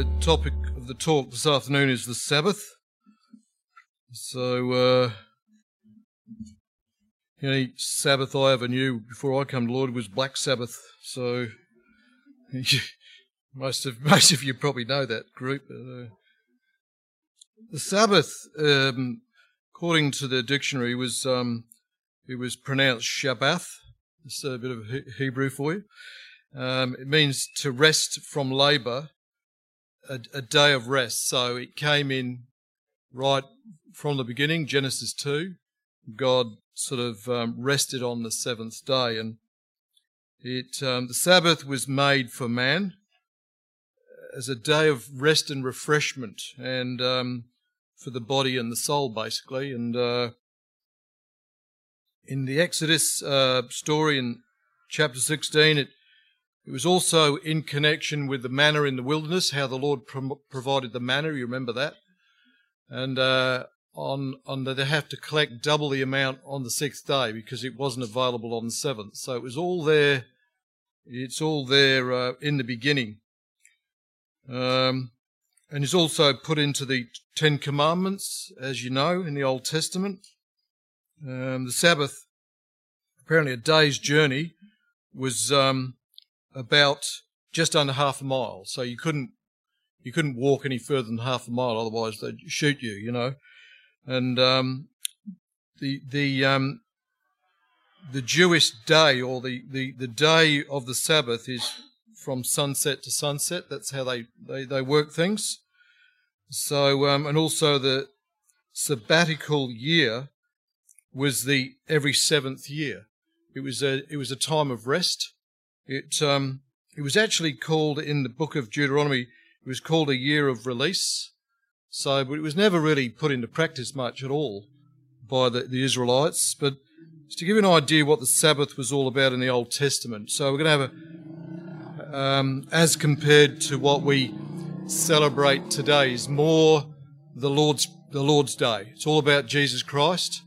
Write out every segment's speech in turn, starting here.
the topic of the talk this afternoon is the Sabbath. So, uh, Sabbath I ever knew before I come to Lord was Black Sabbath. So, most of most of you probably know that group. Uh, the Sabbath, um, according to the dictionary, was um, it was pronounced Shabbath. It's a bit of Hebrew for you. Um, it means to rest from labour, a, a, day of rest. So it came in right from the beginning, Genesis 2. God sort of um, rested on the seventh day, and it um, the Sabbath was made for man as a day of rest and refreshment, and um, for the body and the soul, basically. And uh, in the Exodus uh, story in chapter 16, it it was also in connection with the manna in the wilderness, how the Lord pro- provided the manna. You remember that? And uh, on on the, they have to collect double the amount on the sixth day because it wasn't available on the seventh. So it was all there. It's all there uh, in the beginning. Um, and it's also put into the Ten Commandments, as you know, in the Old Testament. Um, the Sabbath, apparently a day's journey, was um, about just under half a mile. So you couldn't you couldn't walk any further than half a mile, otherwise they'd shoot you. You know, and um, the the um, the Jewish day or the, the, the day of the Sabbath is from sunset to sunset. That's how they, they, they work things. So, um, and also the sabbatical year was the every seventh year. It was a, it was a time of rest. It, um, it was actually called in the book of Deuteronomy, it was called a year of release. So, but it was never really put into practice much at all by the, the Israelites. But to give you an idea what the Sabbath was all about in the Old Testament. So we're going to have a, um, as compared to what we celebrate today, is more the Lord's the Lord's Day. It's all about Jesus Christ.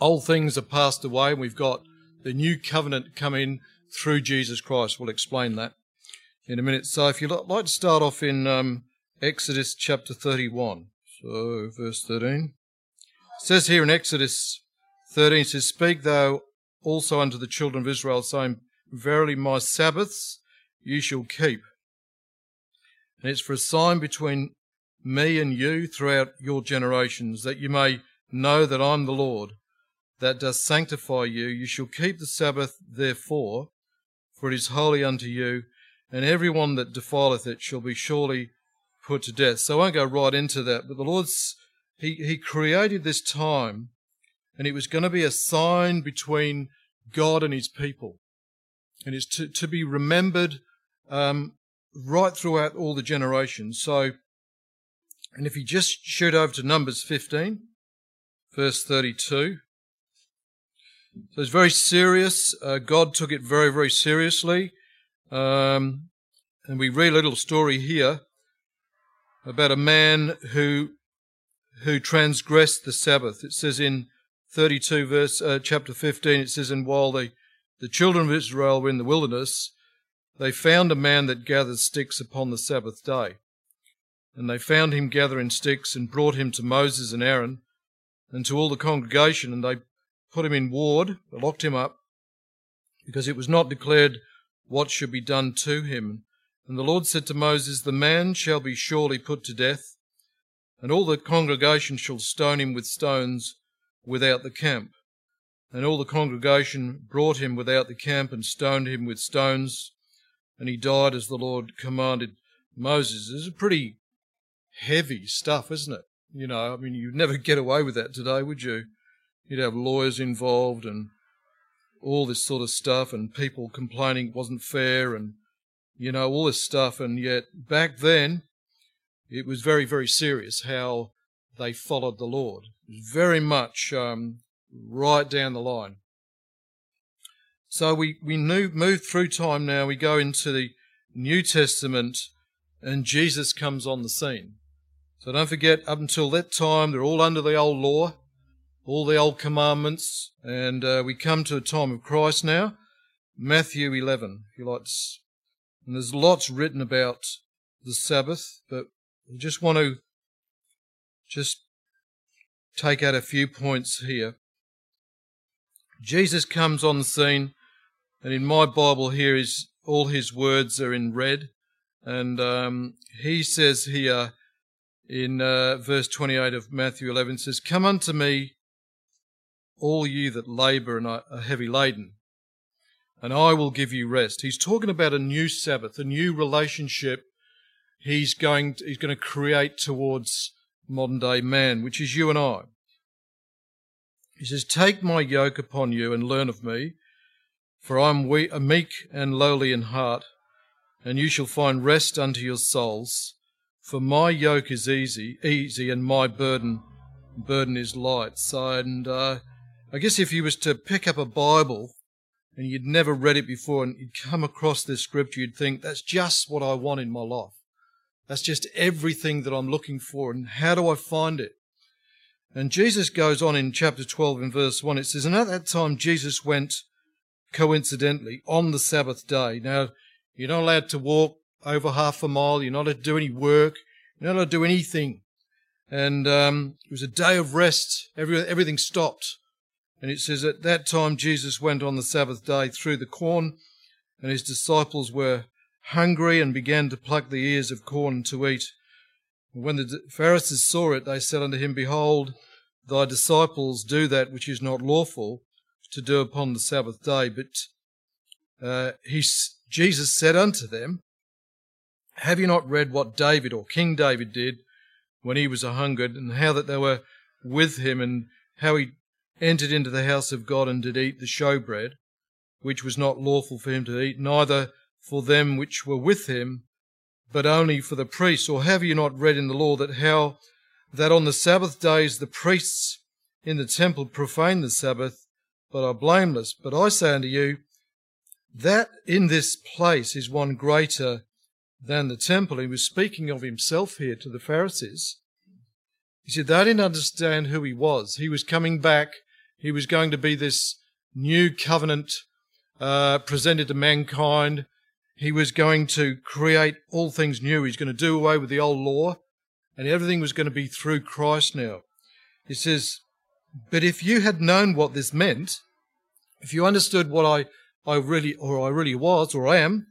Old things are passed away, and we've got the new covenant coming through Jesus Christ. We'll explain that in a minute. So if you'd like to start off in um, Exodus chapter 31, so verse 13. It says here in Exodus 13, it says, Speak thou also unto the children of Israel, saying, Verily my Sabbaths you shall keep. And it's for a sign between me and you throughout your generations, that you may know that I'm the Lord, that does sanctify you. You shall keep the Sabbath therefore, for it is holy unto you, and every one that defileth it shall be surely put to death. So I won't go right into that, but the Lord's, He, he created this time, and it was going to be a sign between God and His people. And it's to, to be remembered um, right throughout all the generations. So, and if you just shoot over to Numbers 15, verse 32. So it's very serious. Uh, God took it very, very seriously. Um, and we read a little story here about a man who who transgressed the Sabbath. It says in 32 verse uh, chapter 15. It says, "And while the the children of Israel were in the wilderness, they found a man that gathered sticks upon the Sabbath day, and they found him gathering sticks and brought him to Moses and Aaron and to all the congregation, and they put him in ward, locked him up, because it was not declared what should be done to him. And the Lord said to Moses, The man shall be surely put to death, and all the congregation shall stone him with stones without the camp. And all the congregation brought him without the camp and stoned him with stones, and he died as the Lord commanded Moses. This is a pretty heavy stuff, isn't it? You know, I mean, you'd never get away with that today, would you? You'd have lawyers involved and all this sort of stuff, and people complaining it wasn't fair, and you know all this stuff. And yet back then, it was very, very serious how they followed the Lord. Very much um, right down the line. So we we move, move through time now. We go into the New Testament, and Jesus comes on the scene. So don't forget, up until that time, they're all under the old law all the old commandments, and uh, we come to a time of Christ now. Matthew 11, if you like. And there's lots written about the Sabbath, but I just want to just take out a few points here. Jesus comes on the scene, and in my Bible here is all his words are in red, and um, he says here in uh, verse 28 of Matthew 11 says, "Come unto me, all you that labour and are heavy laden, and I will give you rest." He's talking about a new Sabbath, a new relationship he's going to, he's going to create towards modern day man, which is you and I. He says, Take my yoke upon you and learn of me, for I am we- meek and lowly in heart, and you shall find rest unto your souls. For my yoke is easy, easy, and my burden burden is light. So, and uh, I guess if you was to pick up a Bible and you'd never read it before, and you'd come across this scripture, you'd think that's just what I want in my life. That's just everything that I'm looking for. And how do I find it? And Jesus goes on in chapter 12 in verse 1. It says, And at that time Jesus went coincidentally on the Sabbath day. Now, you're not allowed to walk over half a mile. You're not allowed to do any work. You're not allowed to do anything. And um, it was a day of rest. Every, everything stopped. And it says, At that time Jesus went on the Sabbath day through the corn, and his disciples were hungry and began to pluck the ears of corn to eat. And when the Pharisees saw it, they said unto him, Behold, thy disciples do that which is not lawful to do upon the Sabbath day. But uh, he, Jesus said unto them, Have you not read what David or King David did when he was a hungered, and how that they were with him, and how he entered into the house of God and did eat the showbread, which was not lawful for him to eat, neither for them which were with him, but only for the priests? Or have you not read in the law that how that on the Sabbath days the priests in the temple profane the Sabbath, but are blameless? But I say unto you, that in this place is one greater than the temple. He was speaking of himself here to the Pharisees. He said they didn't understand who he was. He was coming back. He was going to be this new covenant uh, presented to mankind. He was going to create all things new. He's going to do away with the old law, and everything was going to be through Christ now. He says, But if you had known what this meant, if you understood what I, I really, or I really was, or I am,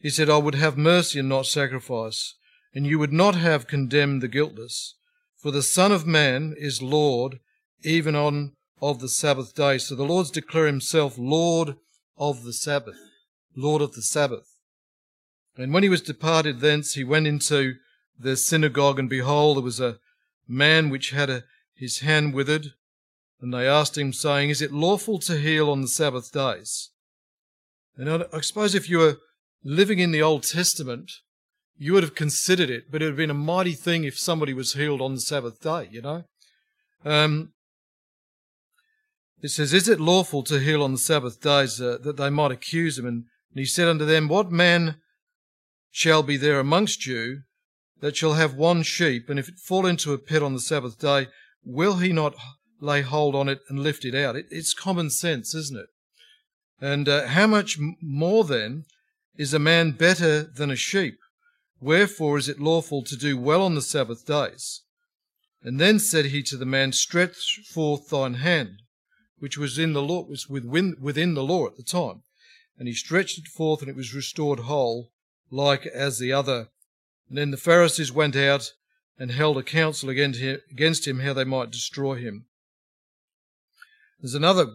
he said, I would have mercy and not sacrifice, and you would not have condemned the guiltless. For the Son of Man is Lord even on of the Sabbath day. So the Lord's declare himself Lord of the Sabbath, Lord of the Sabbath. And when he was departed thence, he went into the synagogue, and behold, there was a man which had a, his hand withered. And they asked him, saying, Is it lawful to heal on the Sabbath days? And I, I suppose if you were living in the Old Testament, you would have considered it, but it would have been a mighty thing if somebody was healed on the Sabbath day, you know? Um, it says, Is it lawful to heal on the Sabbath days uh, that they might accuse him? And, and he said unto them, What man shall be there amongst you that shall have one sheep, and if it fall into a pit on the Sabbath day, will he not lay hold on it and lift it out? It, it's common sense, isn't it? And uh, how much more then is a man better than a sheep? Wherefore is it lawful to do well on the Sabbath days? And then said he to the man, Stretch forth thine hand, which was in the law, was within, within the law at the time. And he stretched it forth, and it was restored whole like as the other. And then the Pharisees went out and held a council against him how they might destroy him. There's another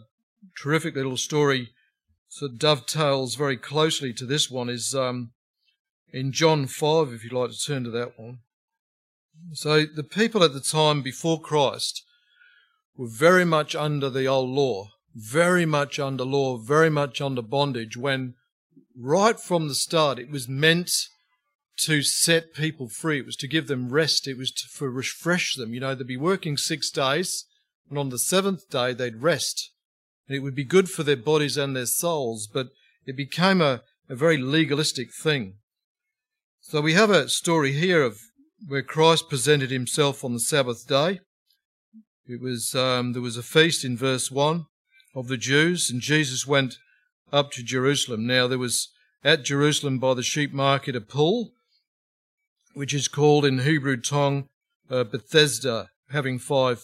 terrific little story that dovetails very closely to this one is um, in John 5, if you'd like to turn to that one. So the people at the time before Christ were very much under the old law, very much under law, very much under bondage when right from the start, it was meant to set people free. It was to give them rest. It was to for refresh them. You know, they'd be working six days, and on the seventh day they'd rest. And it would be good for their bodies and their souls, but it became a, a very legalistic thing. So we have a story here of where Christ presented himself on the Sabbath day. It was um, there was a feast in verse one of the Jews, and Jesus went up to Jerusalem. Now there was at Jerusalem by the sheep market a pool, which is called in Hebrew tongue uh, Bethesda, having five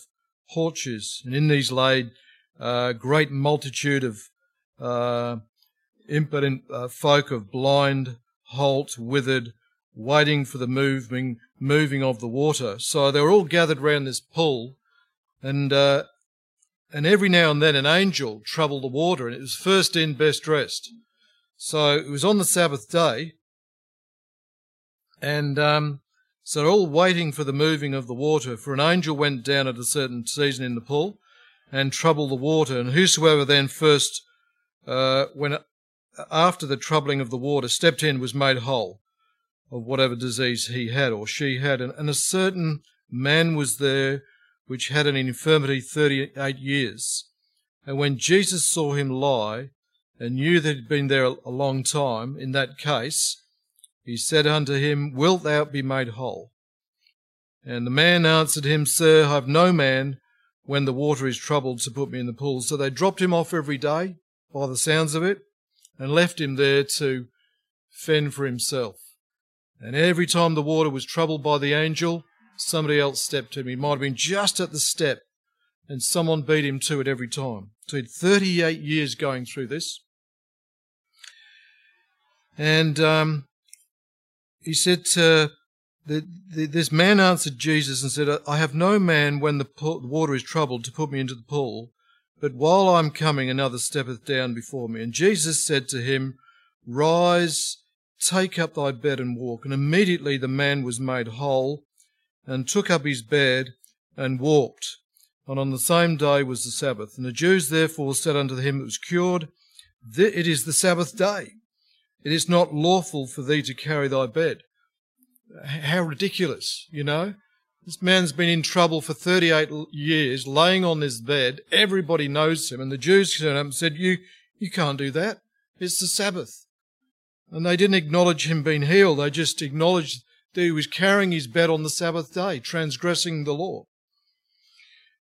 porches. And in these laid a uh, great multitude of uh, impotent uh, folk of blind, halt, withered, waiting for the moving moving of the water. So they were all gathered round this pool, and uh, and every now and then an angel troubled the water, and it was first in, best dressed. So it was on the Sabbath day, and um, so they're all waiting for the moving of the water. For an angel went down at a certain season in the pool and troubled the water, and whosoever then first, uh, when after the troubling of the water, stepped in was made whole of whatever disease he had or she had. And, and a certain man was there which had an infirmity 38 years. And when Jesus saw him lie and knew that he'd been there a long time in that case, he said unto him, Wilt thou be made whole? And the man answered him, Sir, I have no man when the water is troubled to put me in the pool. So they dropped him off every day by the sounds of it and left him there to fend for himself. And every time the water was troubled by the angel, somebody else stepped to him. He might have been just at the step, and someone beat him to it every time. So he had 38 years going through this. And um, he said, to, the, the, This man answered Jesus and said, I have no man when the, pool, the water is troubled to put me into the pool, but while I'm coming, another steppeth down before me. And Jesus said to him, Rise Take up thy bed and walk. And immediately the man was made whole, and took up his bed and walked. And on the same day was the Sabbath. And the Jews therefore said unto him that was cured, It is the Sabbath day. It is not lawful for thee to carry thy bed. How ridiculous, you know? This man's been in trouble for 38 years, laying on this bed. Everybody knows him. And the Jews turned up and said, you, you can't do that. It's the Sabbath. And they didn't acknowledge him being healed. They just acknowledged that he was carrying his bed on the Sabbath day, transgressing the law.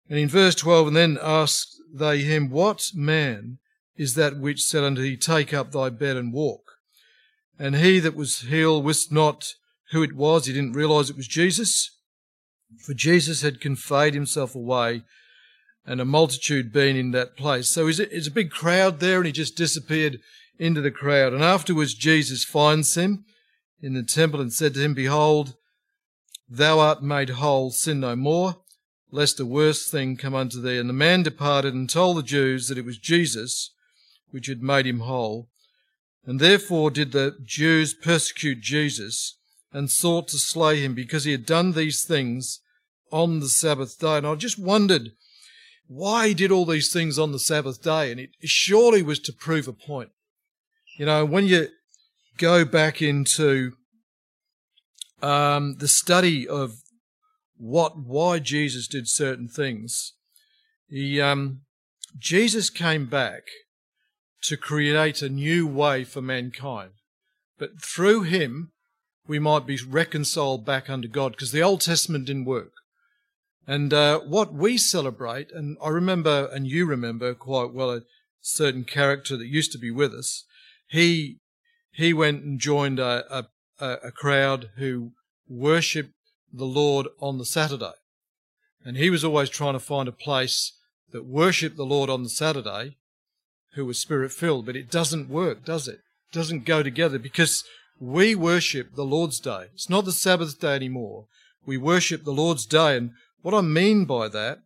And in verse 12, and then asked they him, What man is that which said unto thee, Take up thy bed and walk? And he that was healed wist not who it was. He didn't realize it was Jesus. For Jesus had conveyed himself away and a multitude being in that place. So it's a big crowd there and he just disappeared into the crowd. And afterwards Jesus finds him in the temple and said to him, Behold, thou art made whole, sin no more, lest a worse thing come unto thee. And the man departed and told the Jews that it was Jesus which had made him whole. And therefore did the Jews persecute Jesus and sought to slay him because he had done these things on the Sabbath day. And I just wondered why he did all these things on the Sabbath day. And it surely was to prove a point. You know, when you go back into um, the study of what why Jesus did certain things, he um, Jesus came back to create a new way for mankind, but through him we might be reconciled back unto God because the Old Testament didn't work. And uh, what we celebrate, and I remember, and you remember quite well, a certain character that used to be with us he he went and joined a, a, a crowd who worshipped the Lord on the Saturday. And he was always trying to find a place that worshipped the Lord on the Saturday who was spirit filled. But it doesn't work, does it? It doesn't go together because we worship the Lord's day. It's not the Sabbath day anymore. We worship the Lord's day. And what I mean by that,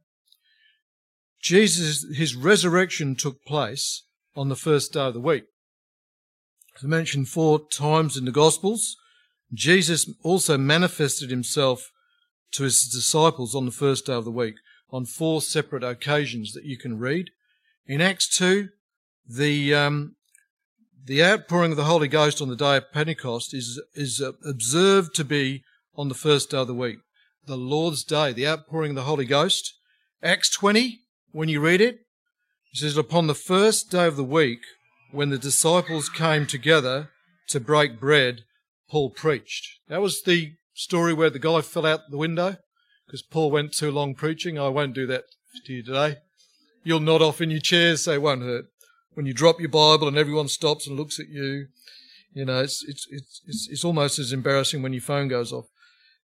Jesus, his resurrection took place on the first day of the week. Mentioned four times in the Gospels, Jesus also manifested himself to his disciples on the first day of the week on four separate occasions that you can read. In Acts 2, the, um, the outpouring of the Holy Ghost on the day of Pentecost is, is uh, observed to be on the first day of the week, the Lord's Day, the outpouring of the Holy Ghost. Acts 20, when you read it, it says, Upon the first day of the week, when the disciples came together to break bread, Paul preached. That was the story where the guy fell out the window because Paul went too long preaching. I won't do that to you today. You'll nod off in your chairs, so it won't hurt. When you drop your Bible and everyone stops and looks at you, you know, it's, it's, it's, it's, almost as embarrassing when your phone goes off.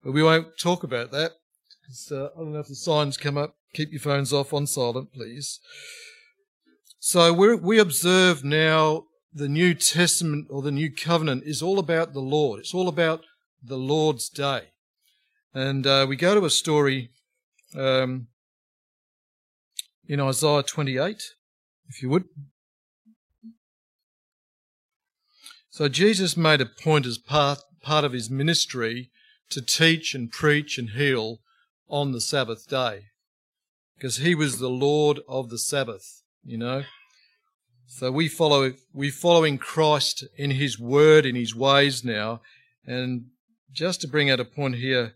But we won't talk about that. Uh, I don't know if the signs come up. Keep your phones off on silent, please. So we observe now the New Testament or the New Covenant is all about the Lord. It's all about the Lord's day. And uh, we go to a story um, in Isaiah 28, if you would. So Jesus made a point as part, part of his ministry to teach and preach and heal on the Sabbath day because he was the Lord of the Sabbath, you know. So we follow, we're following Christ in his word, in his ways now. And just to bring out a point here,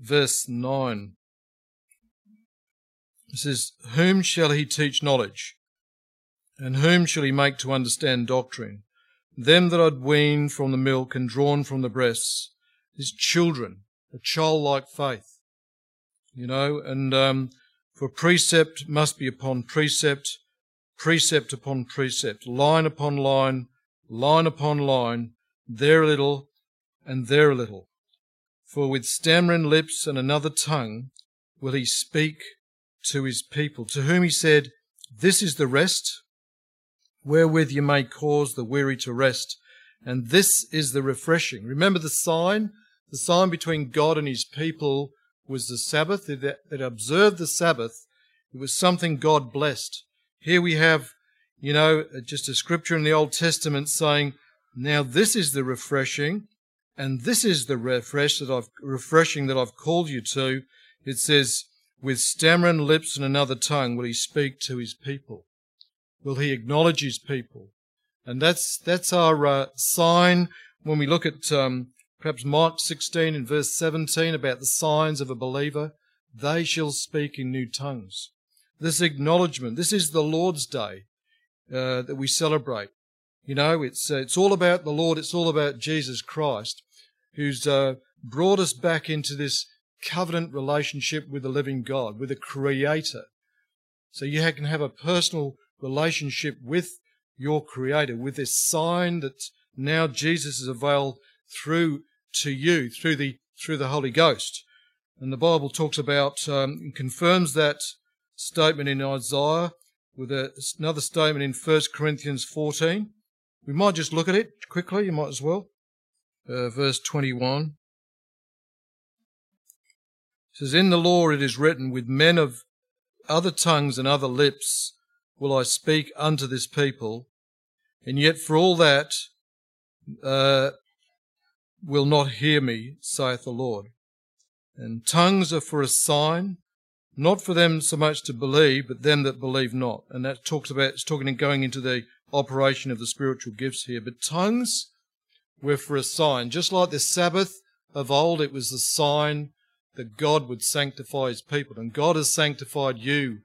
verse 9. It says, Whom shall he teach knowledge? And whom shall he make to understand doctrine? Them that are weaned from the milk and drawn from the breasts, his children, a childlike faith. You know, and um, for precept must be upon precept, precept upon precept, line upon line, line upon line, there a little and there a little. For with stammering lips and another tongue will he speak to his people, to whom he said, This is the rest wherewith you may cause the weary to rest. And this is the refreshing. Remember the sign? The sign between God and his people was the Sabbath. That observed the Sabbath. It was something God blessed. Here we have, you know, just a scripture in the Old Testament saying, now this is the refreshing, and this is the refresh that I've, refreshing that I've called you to. It says, with stammering lips and another tongue will he speak to his people. Will he acknowledge his people? And that's, that's our uh, sign when we look at um, perhaps Mark 16 and verse 17 about the signs of a believer. They shall speak in new tongues. This acknowledgement, this is the Lord's Day uh, that we celebrate. You know, it's, uh, it's all about the Lord. It's all about Jesus Christ, who's uh, brought us back into this covenant relationship with the living God, with the Creator. So you can have a personal relationship with your Creator, with this sign that now Jesus is availed through to you, through the, through the Holy Ghost. And the Bible talks about, um, confirms that statement in Isaiah with a, another statement in 1 Corinthians 14. We might just look at it quickly, you might as well. Uh, verse 21 says, In the law it is written, with men of other tongues and other lips will I speak unto this people, and yet for all that uh, will not hear me, saith the Lord. And tongues are for a sign, not for them so much to believe, but them that believe not. And that talks about, it's talking and going into the operation of the spiritual gifts here. But tongues were for a sign. Just like the Sabbath of old, it was a sign that God would sanctify his people. And God has sanctified you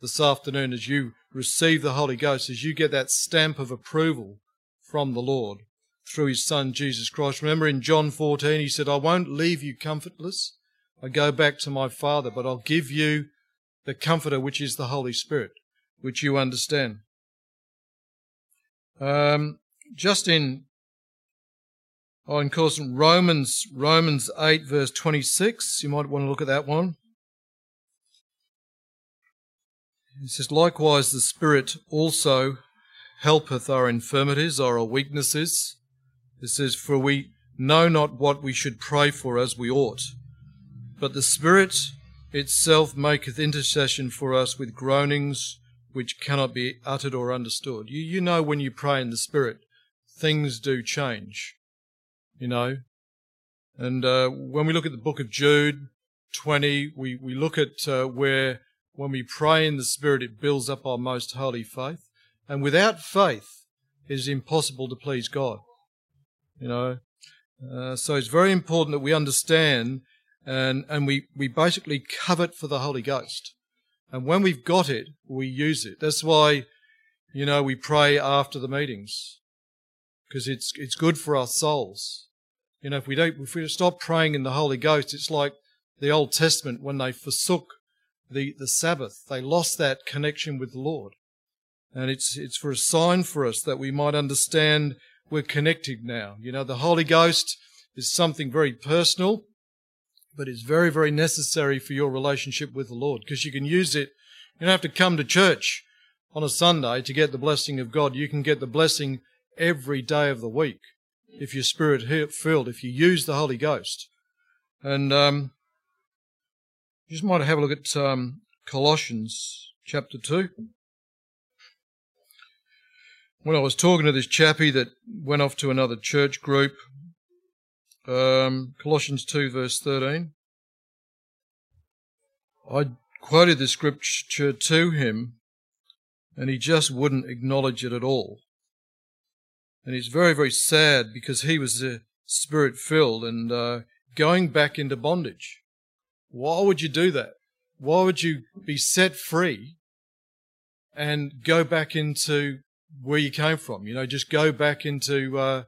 this afternoon as you receive the Holy Ghost, as you get that stamp of approval from the Lord through his Son Jesus Christ. Remember in John 14, he said, I won't leave you comfortless. I go back to my Father, but I'll give you the Comforter, which is the Holy Spirit, which you understand. Um, just in Oh, of course, Romans, Romans 8 verse 26, you might want to look at that one. It says, Likewise the Spirit also helpeth our infirmities, our weaknesses. It says, For we know not what we should pray for as we ought, but the Spirit itself maketh intercession for us with groanings which cannot be uttered or understood. You, you know when you pray in the Spirit, things do change you know. And uh, when we look at the book of Jude 20, we, we look at uh, where when we pray in the Spirit, it builds up our most holy faith. And without faith, it is impossible to please God. You know, uh, so it's very important that we understand and, and we, we basically covet for the Holy Ghost. And when we've got it, we use it. That's why, you know, we pray after the meetings because it's, it's good for our souls. You know, if we don't, if we stop praying in the Holy Ghost, it's like the Old Testament when they forsook the, the Sabbath. They lost that connection with the Lord. And it's, it's for a sign for us that we might understand we're connected now. You know, the Holy Ghost is something very personal. But it's very, very necessary for your relationship with the Lord because you can use it. You don't have to come to church on a Sunday to get the blessing of God. You can get the blessing every day of the week if you're spirit filled, if you use the Holy Ghost. And um, you just might have a look at um, Colossians chapter 2. When I was talking to this chappie that went off to another church group, um, Colossians 2 verse 13, I quoted the scripture to him and he just wouldn't acknowledge it at all. And he's very, very sad because he was uh, spirit filled and uh, going back into bondage. Why would you do that? Why would you be set free and go back into where you came from? You know, just go back into uh,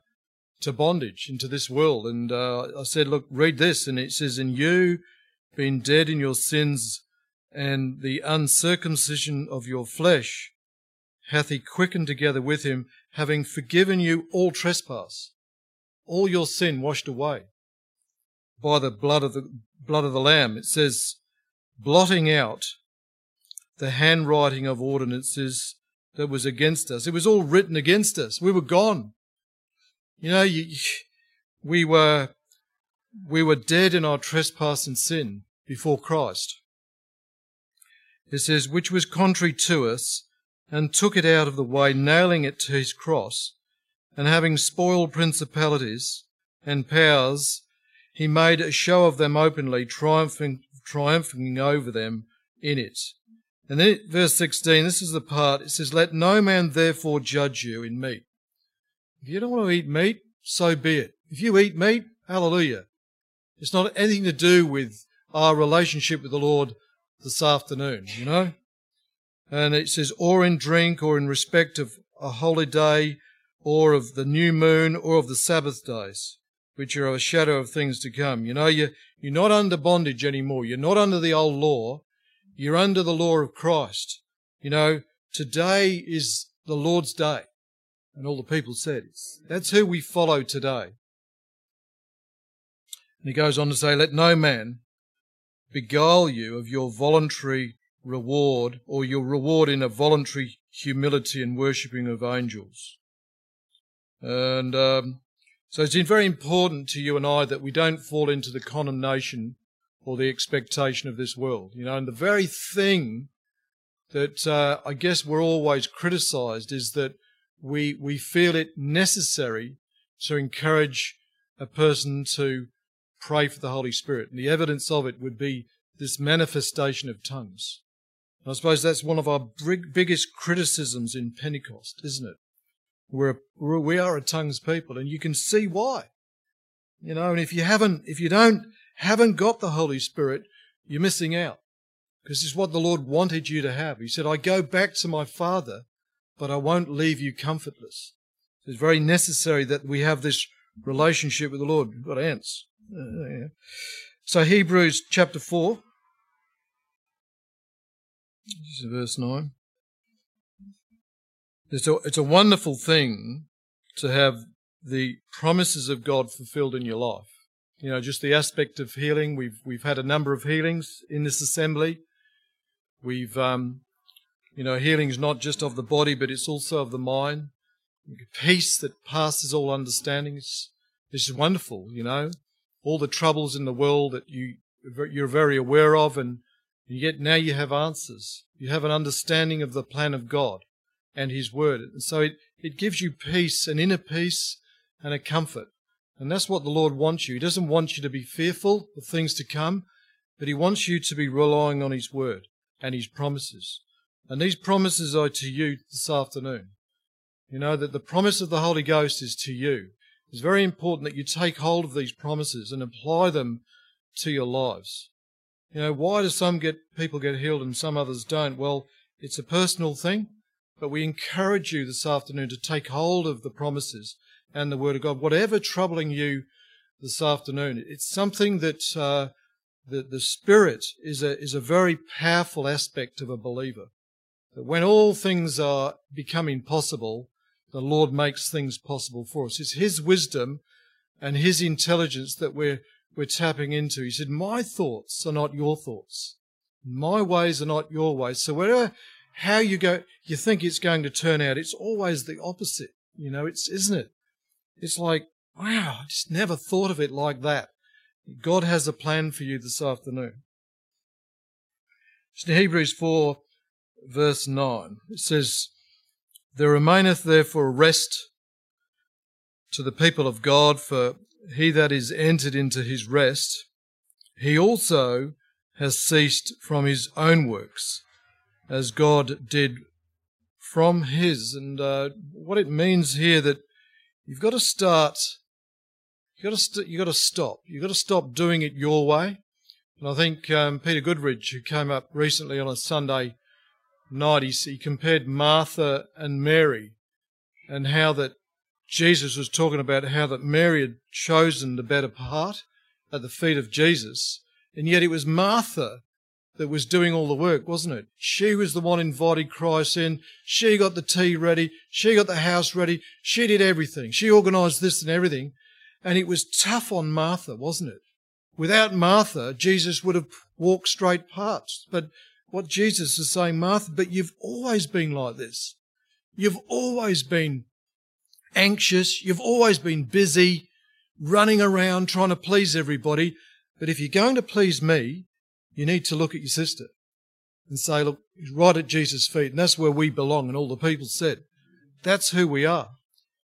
to bondage, into this world. And uh, I said, look, read this, and it says, "And you, being dead in your sins and the uncircumcision of your flesh, hath he quickened together with him, having forgiven you all trespass, all your sin washed away by the blood of the blood of the Lamb. It says, blotting out the handwriting of ordinances that was against us. It was all written against us. We were gone. You know, you, we were we were dead in our trespass and sin before Christ. It says, which was contrary to us, and took it out of the way, nailing it to his cross, and having spoiled principalities and powers, he made a show of them openly, triumphing, triumphing over them in it. And then verse 16, this is the part, it says, Let no man therefore judge you in meat. If you don't want to eat meat, so be it. If you eat meat, hallelujah. It's not anything to do with our relationship with the Lord this afternoon, you know? And it says, or in drink, or in respect of a holy day, or of the new moon, or of the Sabbath days, which are a shadow of things to come. You know, you, you're not under bondage anymore. You're not under the old law. You're under the law of Christ. You know, today is the Lord's day. And all the people said, that's who we follow today. And he goes on to say, let no man beguile you of your voluntary reward or your reward in a voluntary humility and worshipping of angels. And um, so it's very important to you and I that we don't fall into the condemnation or the expectation of this world. You know, and the very thing that uh, I guess we're always criticized is that we, we feel it necessary to encourage a person to pray for the Holy Spirit. And the evidence of it would be this manifestation of tongues. I suppose that's one of our big, biggest criticisms in Pentecost, isn't it? We're, we're, we are a tongues people and you can see why. You know, and if you haven't, if you don't, haven't got the Holy Spirit, you're missing out. Because it's what the Lord wanted you to have. He said, I go back to my Father, but I won't leave you comfortless. It's very necessary that we have this relationship with the Lord. We've got ants. So Hebrews chapter 4. This is verse 9. It's a, it's a wonderful thing to have the promises of God fulfilled in your life. You know, just the aspect of healing. We've, we've had a number of healings in this assembly. We've, um, you know, healing is not just of the body, but it's also of the mind. Peace that passes all understanding. It's, it's wonderful, you know. All the troubles in the world that you, you're very aware of and and yet now you have answers. You have an understanding of the plan of God and His Word. And so it, it gives you peace, an inner peace and a comfort. And that's what the Lord wants you. He doesn't want you to be fearful of things to come, but He wants you to be relying on His Word and His promises. And these promises are to you this afternoon. You know that the promise of the Holy Ghost is to you. It's very important that you take hold of these promises and apply them to your lives. You know, why do some get people get healed and some others don't? Well, it's a personal thing, but we encourage you this afternoon to take hold of the promises and the Word of God. Whatever troubling you this afternoon, it's something that uh, the, the Spirit is a, is a very powerful aspect of a believer. That when all things are becoming possible, the Lord makes things possible for us. It's His wisdom and His intelligence that we're we're tapping into. He said, My thoughts are not your thoughts. My ways are not your ways. So whatever how you go you think it's going to turn out, it's always the opposite. You know, it's isn't it? It's like, wow, I just never thought of it like that. God has a plan for you this afternoon. It's in Hebrews 4, verse 9. It says, There remaineth therefore rest to the people of God, for he that is entered into his rest, he also has ceased from his own works, as God did from his. And uh, what it means here that you've got to start, you've got to, st- you've got to stop. You've got to stop doing it your way. And I think um, Peter Goodridge, who came up recently on a Sunday night, he, he compared Martha and Mary and how that Jesus was talking about how that Mary had chosen the better part at the feet of Jesus, and yet it was Martha that was doing all the work, wasn't it? She was the one invited Christ in. She got the tea ready. She got the house ready. She did everything. She organized this and everything. And it was tough on Martha, wasn't it? Without Martha, Jesus would have walked straight past. But what Jesus is saying, Martha, but you've always been like this. You've always been anxious. You've always been busy, running around trying to please everybody. But if you're going to please me, you need to look at your sister and say, look, right at Jesus' feet. And that's where we belong. And all the people said, that's who we are.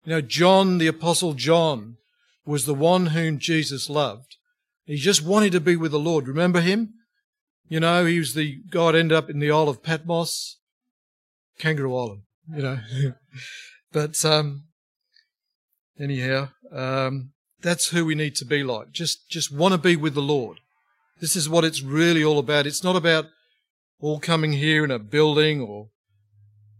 You know, John, the apostle John, was the one whom Jesus loved. He just wanted to be with the Lord. Remember him? You know, he was the God ended up in the Isle of Patmos, Kangaroo Island, you know. but um, anyhow, um, that's who we need to be like. Just, just want to be with the Lord. This is what it's really all about. It's not about all coming here in a building or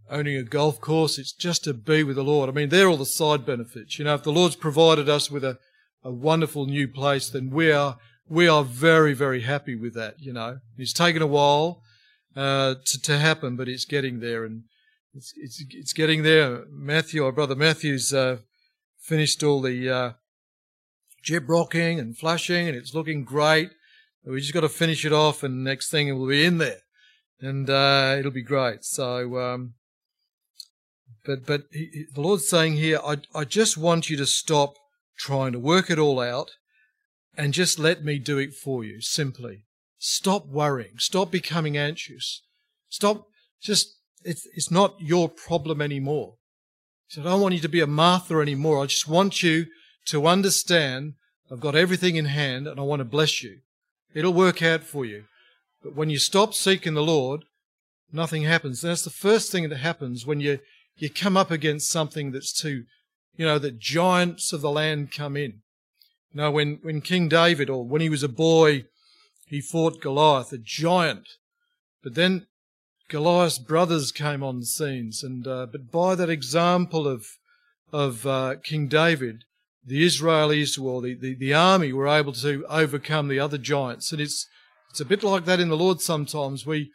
owning a golf course. It's just to be with the Lord. I mean, they're all the side benefits. You know, if the Lord's provided us with a, a wonderful new place, then we are, we are very, very happy with that, you know. It's taken a while, uh, to, to happen, but it's getting there and it's, it's, it's getting there. Matthew, our brother Matthew's, uh, finished all the uh, rocking and flushing, and it's looking great. We just got to finish it off, and next thing it will be in there, and uh, it'll be great. So, um, but but he, the Lord's saying here, I I just want you to stop trying to work it all out, and just let me do it for you. Simply, stop worrying, stop becoming anxious, stop just. It's it's not your problem anymore. He said, I don't want you to be a Martha anymore. I just want you to understand I've got everything in hand and I want to bless you. It'll work out for you. But when you stop seeking the Lord, nothing happens. That's the first thing that happens when you, you come up against something that's too, you know, the giants of the land come in. Know, when, when King David or when he was a boy, he fought Goliath, a giant. But then Goliath's brothers came on the scenes, and uh, but by that example of of uh, King David, the Israelis or the, the, the army were able to overcome the other giants, and it's it's a bit like that in the Lord. Sometimes we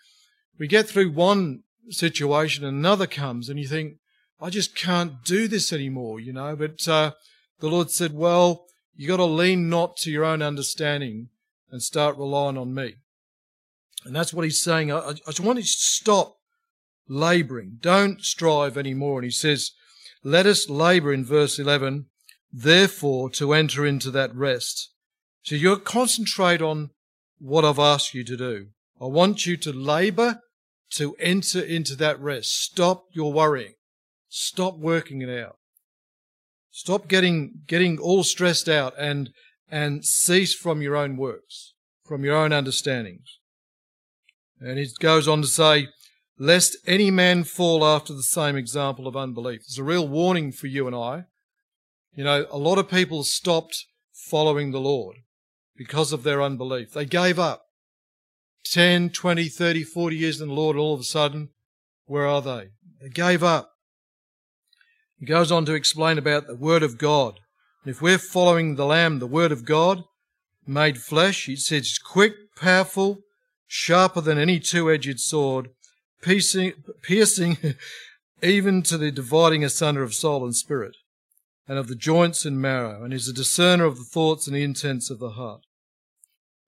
we get through one situation, and another comes, and you think, I just can't do this anymore, you know. But uh, the Lord said, Well, you got to lean not to your own understanding and start relying on me. And that's what he's saying. I, I just want you to stop laboring. Don't strive anymore. And he says, let us labor in verse 11, therefore to enter into that rest. So you concentrate on what I've asked you to do. I want you to labor to enter into that rest. Stop your worrying. Stop working it out. Stop getting, getting all stressed out and, and cease from your own works, from your own understandings. And he goes on to say, lest any man fall after the same example of unbelief. It's a real warning for you and I. You know, a lot of people stopped following the Lord because of their unbelief. They gave up. 10, 20, 30, 40 years in the Lord, all of a sudden, where are they? They gave up. He goes on to explain about the Word of God. And if we're following the Lamb, the Word of God, made flesh, he says it's quick, powerful, sharper than any two-edged sword, piercing, piercing even to the dividing asunder of soul and spirit, and of the joints and marrow, and is a discerner of the thoughts and the intents of the heart.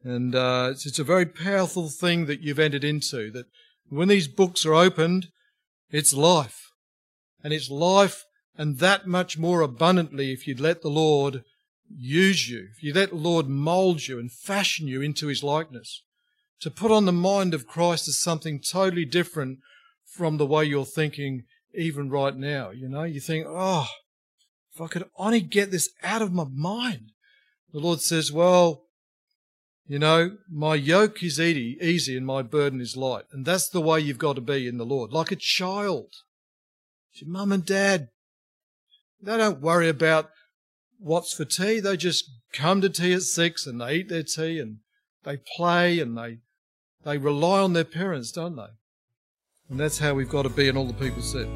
And uh, it's, it's a very powerful thing that you've entered into. That when these books are opened, it's life. And it's life and that much more abundantly if you'd let the Lord use you, if you let the Lord mold you and fashion you into his likeness. To put on the mind of Christ is something totally different from the way you're thinking even right now. You know, you think, oh, if I could only get this out of my mind. The Lord says, well, you know, my yoke is easy, and my burden is light. And that's the way you've got to be in the Lord, like a child. Your mum and dad, they don't worry about what's for tea. They just come to tea at six and they eat their tea and they play and they, they rely on their parents, don't they? And that's how we've got to be, and all the people said.